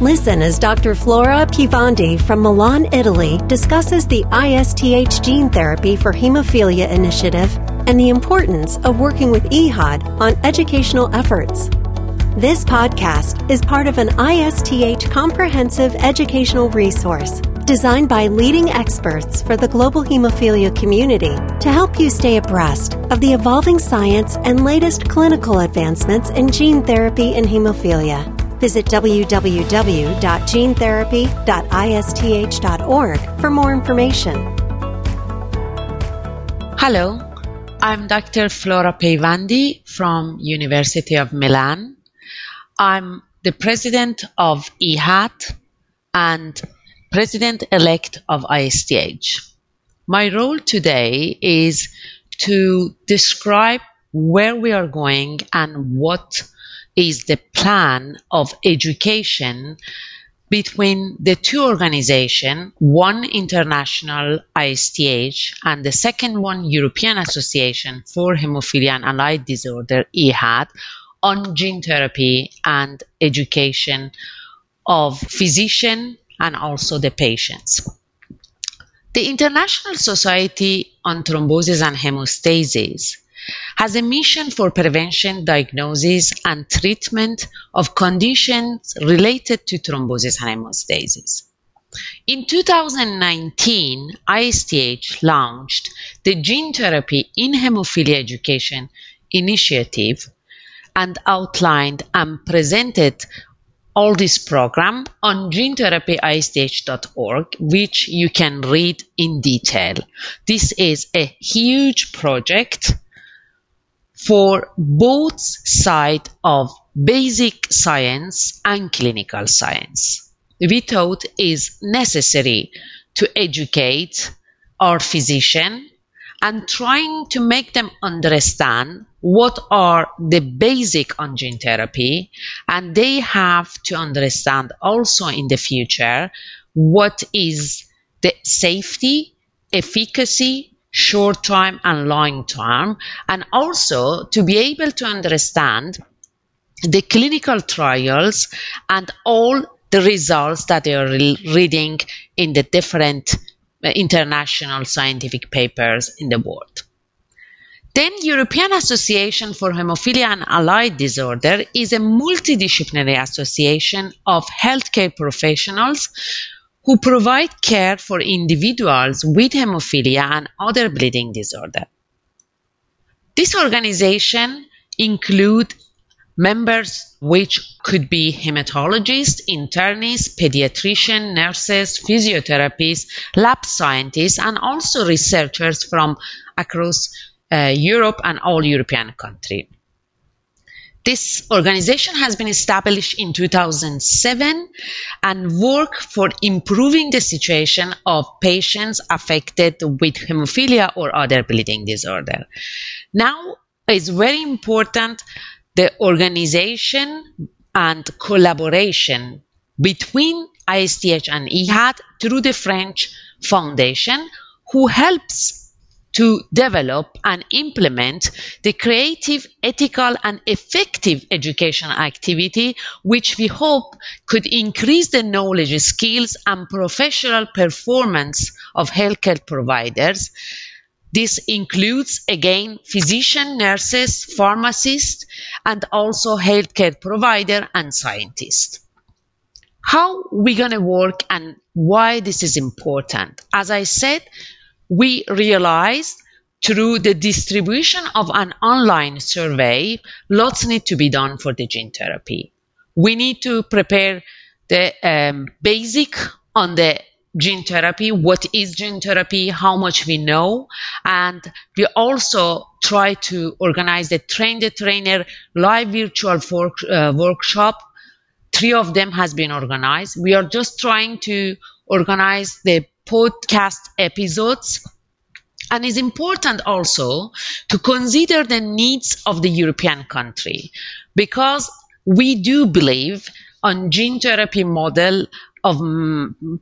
Listen as Dr. Flora Peyvandi from Milan, Italy discusses the ISTH gene therapy for hemophilia initiative and the importance of working with EAHAD on educational efforts. This podcast is part of an ISTH comprehensive educational resource designed by leading experts for the global hemophilia community to help you stay abreast of the evolving science and latest clinical advancements in gene therapy in hemophilia. Visit www.genetherapy.isth.org for more information. Hello, I'm Dr. Flora Peyvandi from University of Milan. I'm the president of EAHAD and president-elect of ISTH. My role today is to describe where we are going and what is the plan of education between the two organizations, one international ISTH and the second one European Association for Hemophilia and Allied Disorder, EAHAD, on gene therapy and education of physician and also the patients. The International Society on Thrombosis and Hemostasis has a mission for prevention, diagnosis, and treatment of conditions related to thrombosis and hemostasis. In 2019, ISTH launched the Gene Therapy in Hemophilia Education initiative and outlined and presented all this program on genetherapyisth.org, which you can read in detail. This is a huge project for both side of basic science and clinical science. We thought is necessary to educate our physician and trying to make them understand what are the basic on gene therapy and they have to understand also in the future what is the safety efficacy short term and long term, and also to be able to understand the clinical trials and all the results that they are reading in the different uh, international scientific papers in the world. Then European Association for Hemophilia and Allied Disorder is a multidisciplinary association of healthcare professionals who provide care for individuals with hemophilia and other bleeding disorder. This organization include members which could be hematologists, internists, pediatricians, nurses, physiotherapists, lab scientists, and also researchers from across Uh, Europe and all European countries. This organization has been established in 2007 and work for improving the situation of patients affected with hemophilia or other bleeding disorder. Now it's very important the organization and collaboration between ISTH and EAHAD through the French Foundation who helps to develop and implement the creative, ethical, and effective education activity, which we hope could increase the knowledge, skills, and professional performance of healthcare providers. This includes, again, physician, nurses, pharmacists, and also healthcare provider and scientists. How we're going to work and why this is important? As I said, we realized through the distribution of an online survey, lots need to be done for the gene therapy. We need to prepare the um, basic on the gene therapy, what is gene therapy, how much we know, and we also try to organize the train the trainer live virtual uh, workshop. Three of them has been organized. We are just trying to organize the podcast episodes. And it's important also to consider the needs of the European country because we do believe on gene therapy model of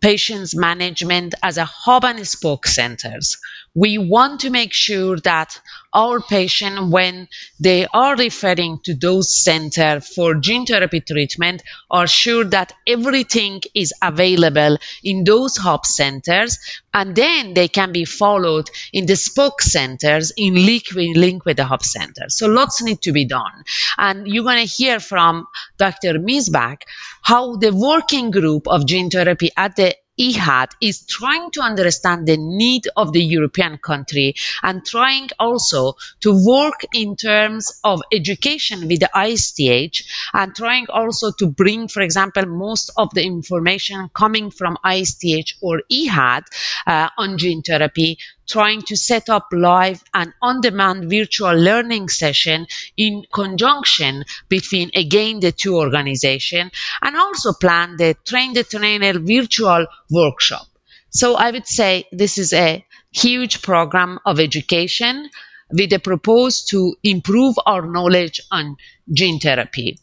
patients management as a hub and spoke centers. We want to make sure that our patient when they are referring to those center for gene therapy treatment are sure that everything is available in those hub centers and then they can be followed in the spoke centers in link, link with the hub centers. So lots need to be done. And you're going to hear from Dr. Miesbach how the working group of gene therapy at the EAHAD is trying to understand the need of the European country and trying also to work in terms of education with the ISTH and trying also to bring, for example, most of the information coming from ISTH or EAHAD uh, on gene therapy trying to set up live and on-demand virtual learning session in conjunction between again the two organizations and also plan the train the trainer virtual workshop. So I would say this is a huge program of education with a propose to improve our knowledge on gene therapy.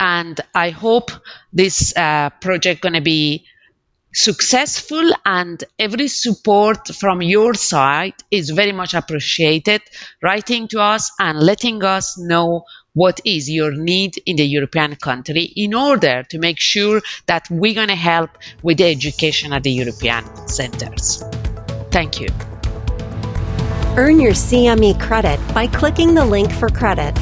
And I hope this uh, project going to be successful and every support from your side is very much appreciated writing to us and letting us know what is your need in the European country in order to make sure that we're going to help with the education at the European centers. Thank you. Earn your CME credit by clicking the link for credit.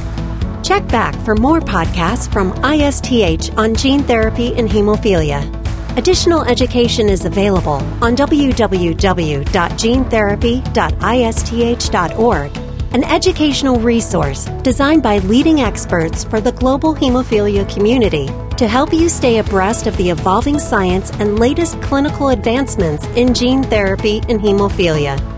Check back for more podcasts from ISTH on gene therapy and hemophilia. Additional education is available on www.genetherapy.isth.org, an educational resource designed by leading experts for the global hemophilia community to help you stay abreast of the evolving science and latest clinical advancements in gene therapy and hemophilia.